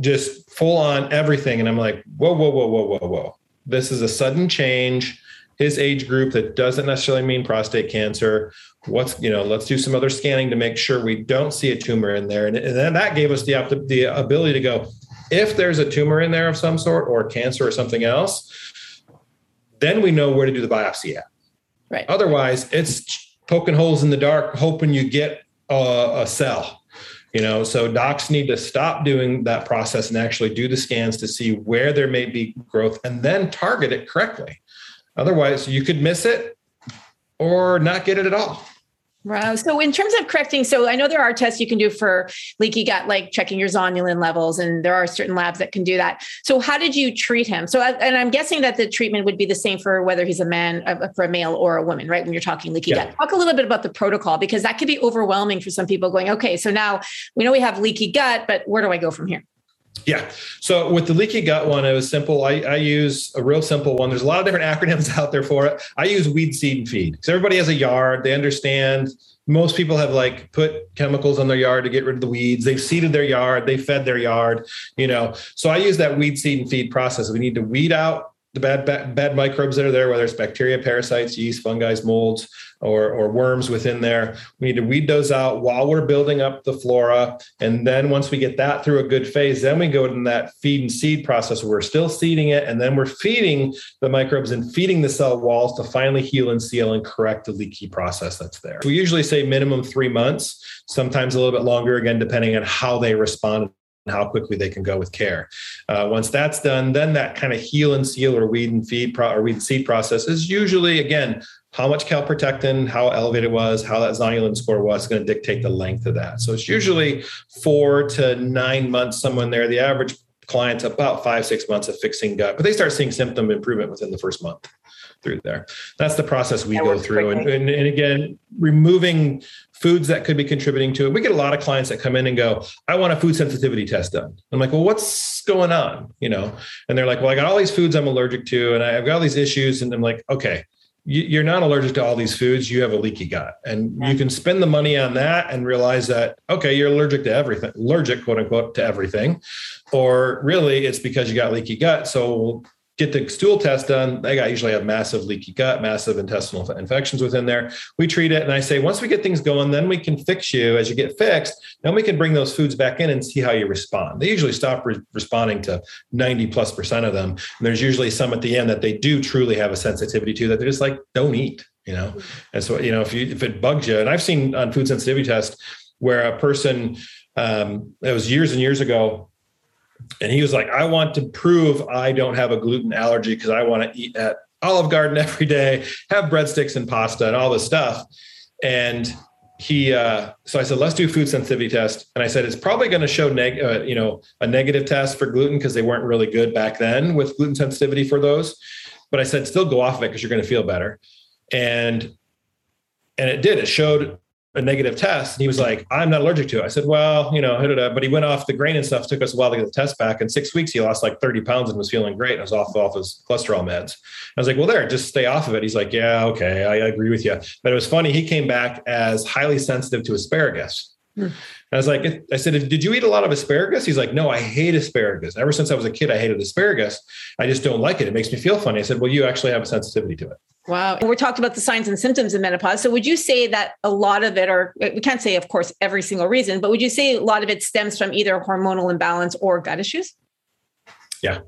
just full on everything. And I'm like, whoa, whoa, whoa, whoa, whoa, whoa! This is a sudden change his age group that doesn't necessarily mean prostate cancer what's you know let's do some other scanning to make sure we don't see a tumor in there and, and then that gave us the, the ability to go if there's a tumor in there of some sort or cancer or something else then we know where to do the biopsy at right. Otherwise it's poking holes in the dark hoping you get a, a cell you know? So docs need to stop doing that process and actually do the scans to see where there may be growth and then target it correctly. Otherwise, you could miss it or not get it at all. Wow. So, in terms of correcting, so I know there are tests you can do for leaky gut, like checking your zonulin levels, and there are certain labs that can do that. So, how did you treat him? So, and I'm guessing that the treatment would be the same for whether he's a man, uh, for a male or a woman, right? When you're talking leaky yeah. gut, talk a little bit about the protocol because that could be overwhelming for some people. Going, okay, so now we know we have leaky gut, but where do I go from here? Yeah. So with the leaky gut one, it was simple. I, I, use a real simple one. There's a lot of different (laughs) acronyms out there for it. I use weed, seed, and feed because everybody has a yard. They understand. Most people have like put chemicals on their yard to get rid of the weeds. They've seeded their yard. They fed their yard. You know. So I use that weed, seed, and feed process. We need to weed out the bad, bad, bad microbes that are there, whether it's bacteria, parasites, yeast, fungi, molds, or, or worms within there. We need to weed those out while we're building up the flora. And then once we get that through a good phase, then we go in that feed and seed process we're still seeding it. And then we're feeding the microbes and feeding the cell walls to finally heal and seal and correct the leaky process that's there. We usually say minimum three months, sometimes a little bit longer, again, depending on how they respond and how quickly they can go with care. Uh, once that's done, then that kind of heal and seal or weed and feed pro- or weed and seed process is usually again how much calprotectin, how elevated it was, how that zonulin score was going to dictate the length of that. So it's usually four to nine months, someone there. The average client's about five six months of fixing gut, but they start seeing symptom improvement within the first month through there. That's the process we that go through. And, and, and, again, removing foods that could be contributing to it. We get a lot of clients that come in and go, I want a food sensitivity test done. I'm like, well, what's going on? You know, and they're like, well, I got all these foods I'm allergic to, and I've got all these issues. And I'm like, okay, you're not allergic to all these foods you have a leaky gut. And you can spend the money on that and realize that okay you're allergic to everything allergic quote unquote to everything or really it's because you got leaky gut so get the stool test done. They got usually have massive leaky gut, massive intestinal infections within there. We treat it, and I say once we get things going, then we can fix you. As you get fixed, then we can bring those foods back in and see how you respond. They usually stop re- responding to ninety plus percent of them. And there's usually some at the end that they do truly have a sensitivity to that they're just like don't eat. You know, and so you know if you if it bugs you, and I've seen on food sensitivity tests where a person um, it was years and years ago and he was like, I want to prove I don't have a gluten allergy because I want to eat at Olive Garden (laughs) every day, have breadsticks and pasta and all this stuff. And he, uh, so I said, let's do food sensitivity test. And I said, it's probably going to show, neg- uh, you know, a negative test for gluten because they weren't really good back then with gluten sensitivity for those. But I said, still go off of it because you're going to feel better. And, and it did, it showed a negative test. And he was like, I'm not allergic to it. I said, well, you know, but he went off the grain and stuff. Took us a while to get the test back. In six weeks, he lost like 30 pounds and was feeling great. And I was off, off his cholesterol meds. I was like, well, there, just stay off of it. He's like, yeah, okay, I agree with you. But it was funny. He came back as highly sensitive to asparagus. Hmm. I was like, I said, did you eat a lot of asparagus? He's like, no, I hate asparagus. Ever since I was a kid, I hated asparagus. I just don't like it. It makes me feel funny. I said, well, you actually have a sensitivity to it. Wow. We're talking about the signs and symptoms of menopause. So would you say that a lot of it, or we can't say, of course, every single reason, but would you say a lot of it stems from either hormonal imbalance or gut issues? Yeah.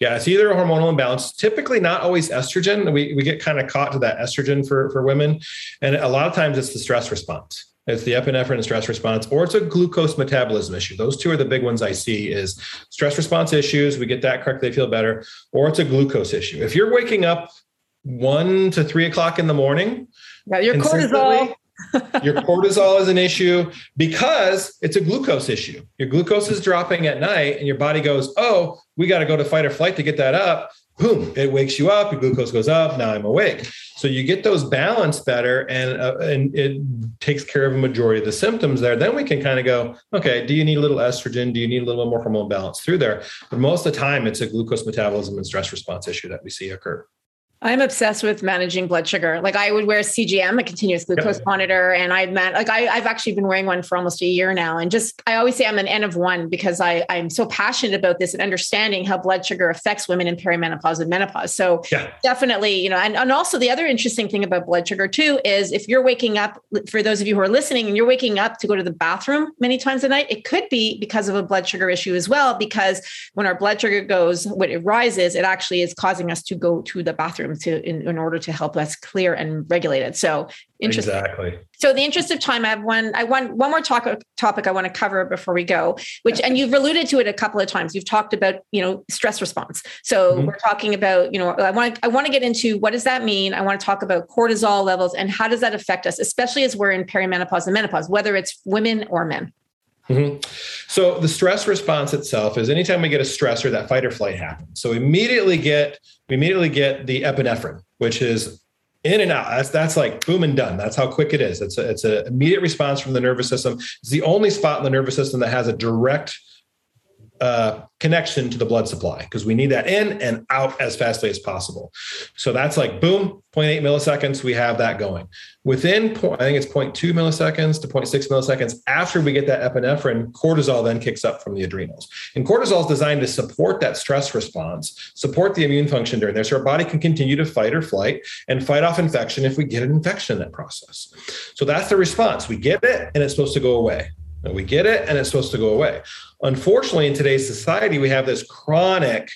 Yeah, it's either a hormonal imbalance, typically not always estrogen. We, we get kind of caught to that estrogen for, for women. And a lot of times it's the stress response. It's the epinephrine stress response, or it's a glucose metabolism issue. Those two are the big ones I see is stress response issues. We get that correct, they feel better, or it's a glucose issue. If you're waking up one to three o'clock in the morning. Yeah, your cortisol. (laughs) your cortisol is an issue because it's a glucose issue. Your glucose is dropping at night, and your body goes, Oh, we got to go to fight or flight to get that up. Boom, it wakes you up. Your glucose goes up. Now I'm awake. So you get those balanced better, and uh, and it takes care of a majority of the symptoms there. Then we can kind of go, okay, do you need a little estrogen? Do you need a little more hormone balance through there? But most of the time, it's a glucose metabolism and stress response issue that we see occur. I'm obsessed with managing blood sugar. Like I would wear a CGM, a continuous glucose yep. monitor, and I've man like I, have actually been wearing one for almost a year now. And just I always say I'm an N of one because I I'm so passionate about this and understanding how blood sugar affects women in perimenopause and menopause. So yeah. definitely, you know, and, and also the other interesting thing about blood sugar too is if you're waking up, for those of you who are listening, and you're waking up to go to the bathroom many times a night, it could be because of a blood sugar issue as well. Because when our blood sugar goes, when it rises, it actually is causing us to go to the bathroom to in, in order to help us clear and regulate it. So interesting. Exactly. So in the interest of time, I have one, I want one more talk, topic I want to cover before we go, which, and you've alluded to it a couple of times. You've talked about, you know, stress response. So mm-hmm. we're talking about, you know, I want to, I want to get into what does that mean? I want to talk about cortisol levels and how does that affect us, especially as we're in perimenopause and menopause, whether it's women or men. Mm-hmm. So the stress response itself is anytime we get a stressor, that fight or flight happens. So we immediately get we immediately get the epinephrine, which is in and out. That's that's like boom and done. That's how quick it is. It's a, it's an immediate response from the nervous system. It's the only spot in the nervous system that has a direct uh, connection to the blood supply because we need that in and out as fastly as possible. So that's like boom, 0.8 milliseconds, we have that going. Within, I think it's 0.2 milliseconds to 0.6 milliseconds after we get that epinephrine, cortisol then kicks up from the adrenals. And cortisol is designed to support that stress response, support the immune function during there so our body can continue to fight or flight and fight off infection if we get an infection in that process. So that's the response. We get it and it's supposed to go away. We get it and it's supposed to go away. Unfortunately, in today's society, we have this chronic,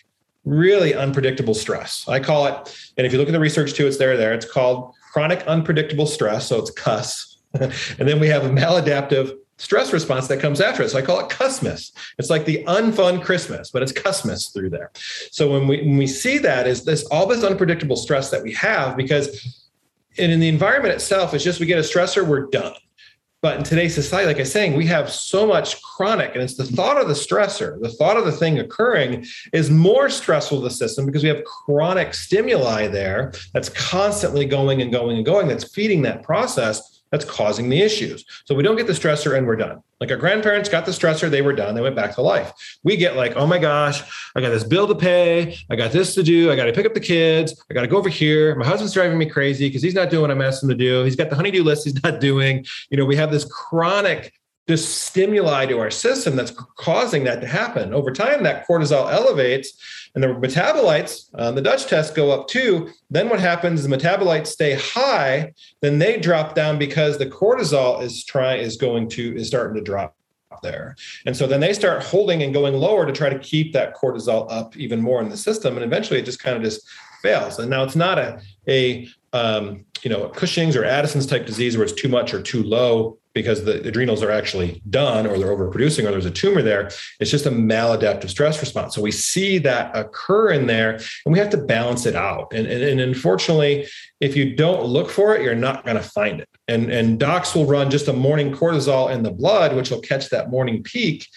really unpredictable stress. I call it, and if you look at the research too, it's there, there. It's called chronic unpredictable stress. So it's CUS. (laughs) and then we have a maladaptive stress response that comes after it. So I call it Cusmas. It's like the unfun Christmas, but it's Cusmas through there. So when we when we see that is this all this unpredictable stress that we have because and in the environment itself, it's just we get a stressor, we're done. But in today's society, like I was saying, we have so much chronic, and it's the thought of the stressor, the thought of the thing occurring is more stressful to the system because we have chronic stimuli there that's constantly going and going and going, that's feeding that process that's causing the issues. So we don't get the stressor and we're done. Like our grandparents got the stressor, they were done, they went back to life. We get like, oh my gosh, I got this bill to pay, I got this to do, I got to pick up the kids, I got to go over here. My husband's driving me crazy because he's not doing what I'm asking him to do. He's got the honeydew list he's not doing. You know, we have this chronic this stimuli to our system that's causing that to happen. Over time, that cortisol elevates and the metabolites on uh, the Dutch test go up too. Then what happens? Is the metabolites stay high, then they drop down because the cortisol is trying is going to is starting to drop there. And so then they start holding and going lower to try to keep that cortisol up even more in the system. And eventually it just kind of just fails. And now it's not a, a um, you know, Cushing's or Addison's type disease where it's too much or too low because the adrenals are actually done or they're overproducing or there's a tumor there. It's just a maladaptive stress response. So we see that occur in there and we have to balance it out. And, and, and unfortunately, if you don't look for it, you're not going to find it. And, and docs will run just a morning cortisol in the blood, which will catch that morning peak.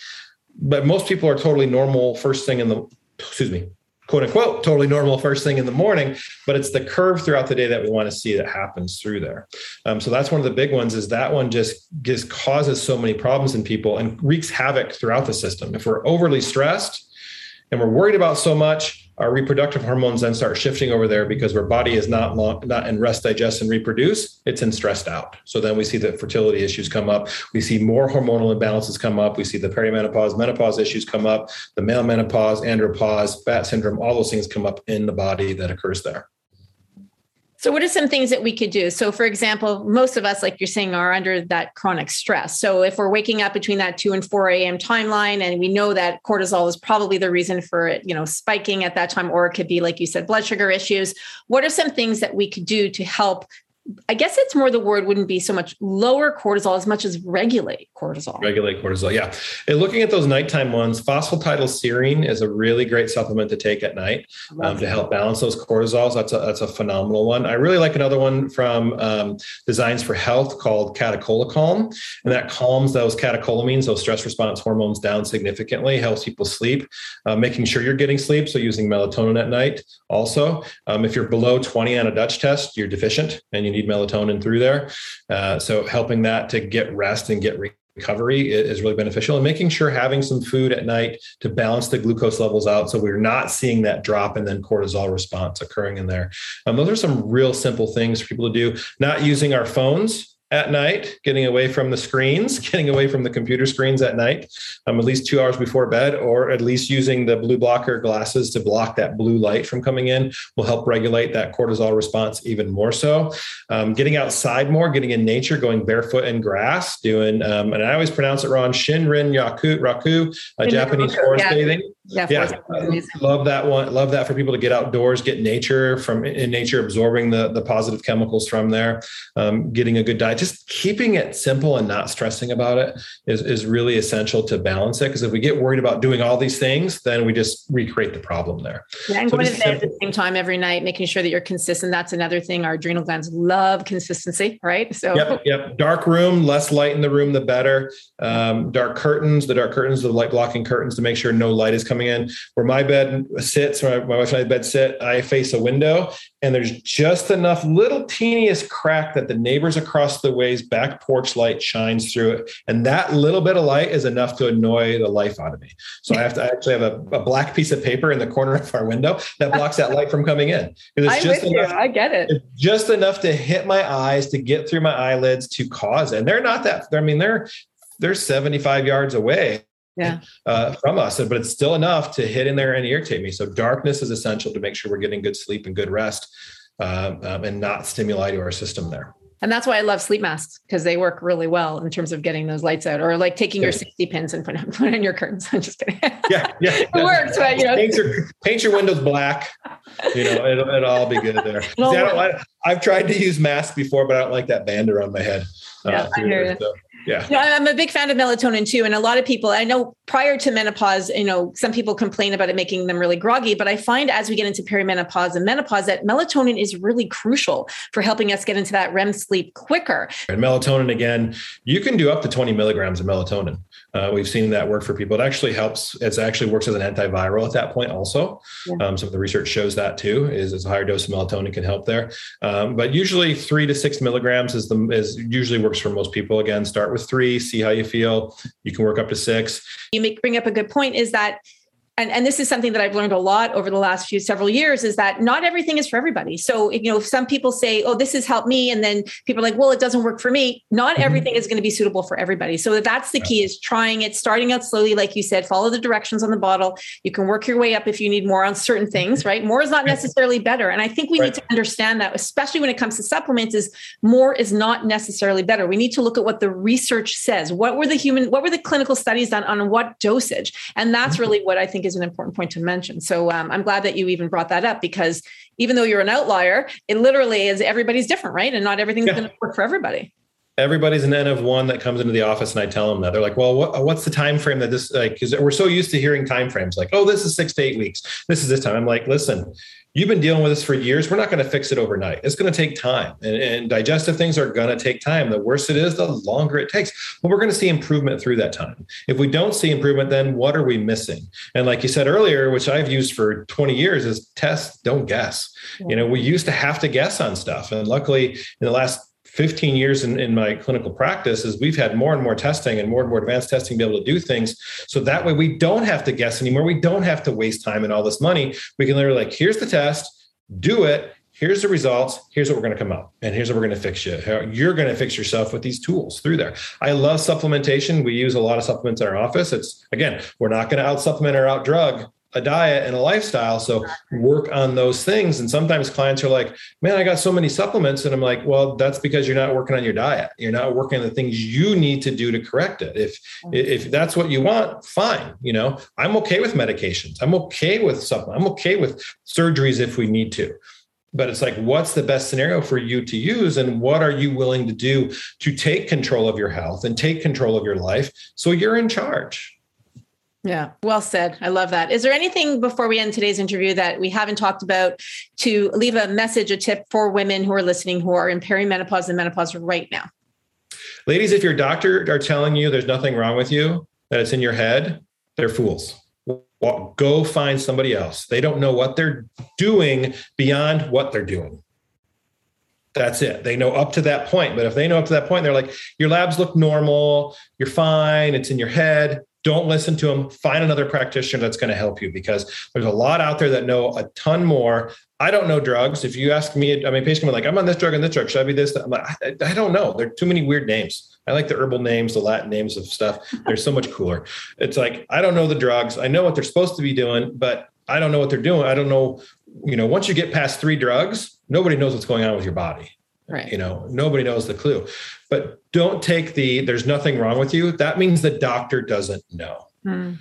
But most people are totally normal first thing in the, excuse me, quote unquote totally normal first thing in the morning but it's the curve throughout the day that we want to see that happens through there. Um, so that's one of the big ones is that one just just causes so many problems in people and wreaks havoc throughout the system. If we're overly stressed and we're worried about so much our reproductive hormones then start shifting over there because our body is not long, not in rest, digest, and reproduce. It's in stressed out. So then we see the fertility issues come up. We see more hormonal imbalances come up. We see the perimenopause, menopause issues come up. The male menopause, andropause, fat syndrome, all those things come up in the body that occurs there. So, what are some things that we could do? So, for example, most of us, like you're saying, are under that chronic stress. So, if we're waking up between that 2 and 4 a.m. timeline, and we know that cortisol is probably the reason for it, you know, spiking at that time, or it could be, like you said, blood sugar issues, what are some things that we could do to help I guess it's more the word wouldn't be so much lower cortisol as much as regulate cortisol. Regulate cortisol, yeah. And looking at those nighttime ones, phosphatidylserine is a really great supplement to take at night um, to help balance those cortisols. That's a, that's a phenomenal one. I really like another one from um, Designs for Health called Calm, and that calms those catecholamines, those stress response hormones, down significantly, helps people sleep. Uh, making sure you're getting sleep, so using melatonin at night. Also, um, if you're below 20 on a Dutch test, you're deficient, and you need melatonin through there. Uh, so helping that to get rest and get recovery is really beneficial and making sure having some food at night to balance the glucose levels out so we're not seeing that drop and then cortisol response occurring in there. Um, those are some real simple things for people to do. Not using our phones at night, getting away from the screens, (laughs) getting away from the computer screens at night, um, at least two hours before bed, or at least using the blue blocker glasses to block that blue light from coming in will help regulate that cortisol response even more so. Um, getting outside more, getting in nature, going barefoot in grass, doing, um, and I always pronounce it wrong, Shinrin Yaku, Raku, a Japanese forest yeah. bathing. Yeah, yeah. love that one. Love that for people to get outdoors, get nature from in nature, absorbing the the positive chemicals from there, um, getting a good diet. Just keeping it simple and not stressing about it is is really essential to balance it. Because if we get worried about doing all these things, then we just recreate the problem there. Yeah, and so going to bed at the same time every night, making sure that you're consistent. That's another thing. Our adrenal glands love consistency, right? So yep, yep. Dark room, less light in the room, the better. Um, dark curtains, the dark curtains, the light blocking curtains to make sure no light is coming coming in. Where my bed sits, where my wife and I bed sit, I face a window, and there's just enough little teeniest crack that the neighbors across the way's back porch light shines through it, and that little bit of light is enough to annoy the life out of me. So I have to actually have a, a black piece of paper in the corner of our window that blocks that light from coming in. It's just enough, I get it. It's just enough to hit my eyes to get through my eyelids to cause it. And they're not that. I mean, they're they're 75 yards away yeah. uh, from us, but it's still enough to hit in there and irritate me. So darkness is essential to make sure we're getting good sleep and good rest um, um, and not stimuli to our system there. And that's why I love sleep masks because they work really well in terms of getting those lights out, or like taking your safety pins and putting (laughs) put in your curtains. (laughs) I'm just kidding. Yeah, yeah, (laughs) it yeah. works, but you know, paint your, paint your windows black. You know, it'll, it'll all be good there. I have tried to use masks before, but I don't like that band around my head. Uh, yeah, I hear you. So yeah. I'm a big fan of melatonin too. And a lot of people, I know prior to menopause, you know, some people complain about it making them really groggy, but I find as we get into perimenopause and menopause that melatonin is really crucial for helping us get into that REM sleep quicker. And melatonin, again, you can do up to 20 milligrams of melatonin. Uh, we've seen that work for people. It actually helps. It actually works as an antiviral at that point also. Yeah. Um, some of the research shows that too, is, is a higher dose of melatonin can help there. Um, but usually three to six milligrams is the is usually works for most people. Again, start with three, see how you feel. You can work up to six. You make bring up a good point is that and, and this is something that I've learned a lot over the last few several years is that not everything is for everybody. So, you know, if some people say, oh, this has helped me, and then people are like, well, it doesn't work for me, not mm-hmm. everything is going to be suitable for everybody. So that's the key is trying it, starting out slowly, like you said, follow the directions on the bottle. You can work your way up if you need more on certain mm-hmm. things, right? More is not necessarily better. And I think we right. need to understand that, especially when it comes to supplements, is more is not necessarily better. We need to look at what the research says. What were the human, what were the clinical studies done on what dosage? And that's mm-hmm. really what I think is an important point to mention. So um, I'm glad that you even brought that up because even though you're an outlier, it literally is everybody's different, right? And not everything's yeah. going to work for everybody. Everybody's an N of one that comes into the office, and I tell them that they're like, "Well, what, what's the time frame that this like?" Because we're so used to hearing time frames, like, "Oh, this is six to eight weeks. This is this time." I'm like, "Listen, you've been dealing with this for years. We're not going to fix it overnight. It's going to take time, and, and digestive things are going to take time. The worse it is, the longer it takes. But we're going to see improvement through that time. If we don't see improvement, then what are we missing? And like you said earlier, which I've used for 20 years, is test, don't guess. You know, we used to have to guess on stuff, and luckily, in the last 15 years in, in my clinical practice is we've had more and more testing and more and more advanced testing to be able to do things. So that way we don't have to guess anymore. We don't have to waste time and all this money. We can literally like, here's the test, do it. Here's the results. Here's what we're going to come up, and here's what we're going to fix you. You're going to fix yourself with these tools through there. I love supplementation. We use a lot of supplements in our office. It's again, we're not going to out supplement or out drug a diet and a lifestyle. So work on those things. And sometimes clients are like, man, I got so many supplements. And I'm like, well, that's because you're not working on your diet. You're not working on the things you need to do to correct it. If mm-hmm. if that's what you want, fine. You know, I'm okay with medications. I'm okay with supplements. I'm okay with surgeries if we need to. But it's like, what's the best scenario for you to use? And what are you willing to do to take control of your health and take control of your life so you're in charge? Yeah, well said. I love that. Is there anything before we end today's interview that we haven't talked about to leave a message, a tip for women who are listening who are in perimenopause and menopause right now? Ladies, if your doctor are telling you there's nothing wrong with you, that it's in your head, they're fools. Go find somebody else. They don't know what they're doing beyond what they're doing. That's it. They know up to that point. But if they know up to that point, they're like, your labs look normal, you're fine, it's in your head don't listen to them find another practitioner that's going to help you because there's a lot out there that know a ton more. I don't know drugs. If you ask me i mean patients basically like i'm on this drug and this drug. Should i be this? I'm like I, I don't know. There are too many weird names. I like the herbal names the latin names of stuff. They're so much cooler. It's like i don't know the drugs. I know what they're supposed to be doing but i don't know what they're doing. I don't know you know once you get past three drugs nobody knows what's going on with your body Right. You know, nobody knows the clue. But don't take the there's nothing wrong with you. That means the doctor doesn't know. Mm.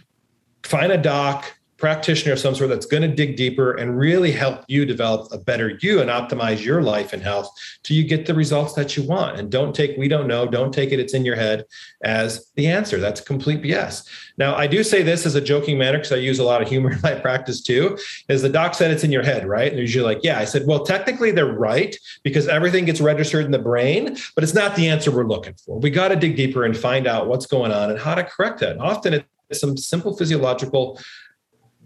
Find a doc practitioner of some sort that's going to dig deeper and really help you develop a better you and optimize your life and health till you get the results that you want. And don't take, we don't know, don't take it, it's in your head as the answer. That's complete BS. Now, I do say this as a joking manner because I use a lot of humor (laughs) in my practice too. Is the doc said it's in your head, right? And usually like, yeah. I said, well, technically they're right because everything gets registered in the brain, but it's not the answer we're looking for. We got to dig deeper and find out what's going on and how to correct that. And often it's some simple physiological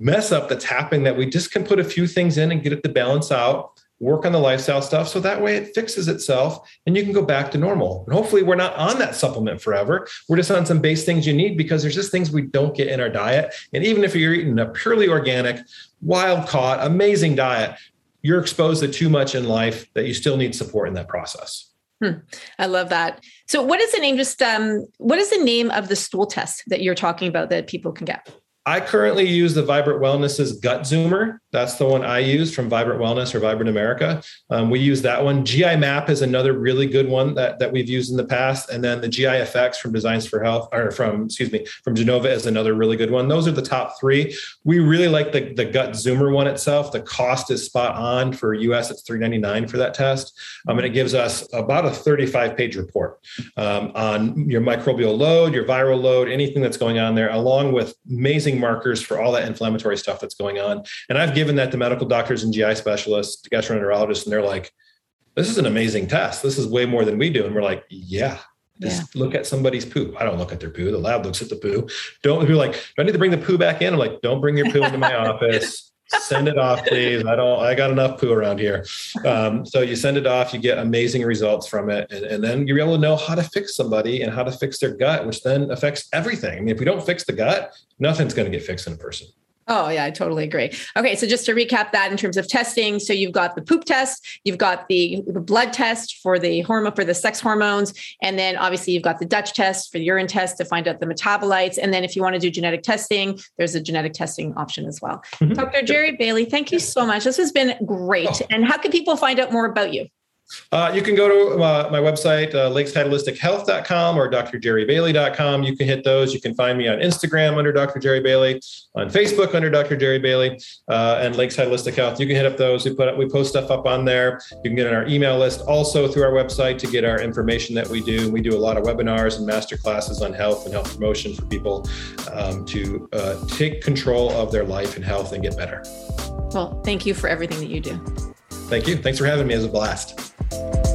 mess up that's happening that we just can put a few things in and get it to balance out work on the lifestyle stuff so that way it fixes itself and you can go back to normal and hopefully we're not on that supplement forever we're just on some base things you need because there's just things we don't get in our diet and even if you're eating a purely organic wild caught amazing diet you're exposed to too much in life that you still need support in that process Hmm. I love that. So, what is the name? Just um, what is the name of the stool test that you're talking about that people can get? I currently use the Vibrant Wellness's Gut Zoomer. That's the one I use from Vibrant Wellness or Vibrant America. Um, we use that one. GI Map is another really good one that, that we've used in the past. And then the GI Effects from Designs for Health, or from, excuse me, from Genova is another really good one. Those are the top three. We really like the, the Gut Zoomer one itself. The cost is spot on for US, it's 399 for that test. Um, and it gives us about a 35 page report um, on your microbial load, your viral load, anything that's going on there, along with amazing markers for all that inflammatory stuff that's going on. And I've given that to medical doctors and GI specialists, gastroenterologists, and they're like, this is an amazing test. This is way more than we do. And we're like, yeah, just yeah. look at somebody's poo. I don't look at their poo. The lab looks at the poo. Don't be like, do I need to bring the poo back in? I'm like, don't bring your poo into my office. Send it off, please. I don't, I got enough poo around here. Um, so you send it off, you get amazing results from it. And, and then you're able to know how to fix somebody and how to fix their gut, which then affects everything. I mean, if we don't fix the gut, nothing's going to get fixed in a person. Oh, yeah, I totally agree. Okay, so just to recap that in terms of testing, so you've got the poop test, you've got the, the blood test for the hormone for the sex hormones, and then obviously you've got the Dutch test for the urine test to find out the metabolites. And then if you want to do genetic testing, there's a genetic testing option as well. Mm-hmm. Dr. Jerry Bailey, thank you so much. This has been great. Oh. And how can people find out more about you? Uh, you can go to uh, my website, uh, lakesideholistic.health.com or drjerrybailey.com. You can hit those. You can find me on Instagram under Dr. Jerry Bailey, on Facebook under Dr. Jerry Bailey, uh, and Lakeside Holistic Health. You can hit up those. We put up, we post stuff up on there. You can get on our email list also through our website to get our information that we do. We do a lot of webinars and master classes on health and health promotion for people um, to uh, take control of their life and health and get better. Well, thank you for everything that you do. Thank you. Thanks for having me. It was a blast you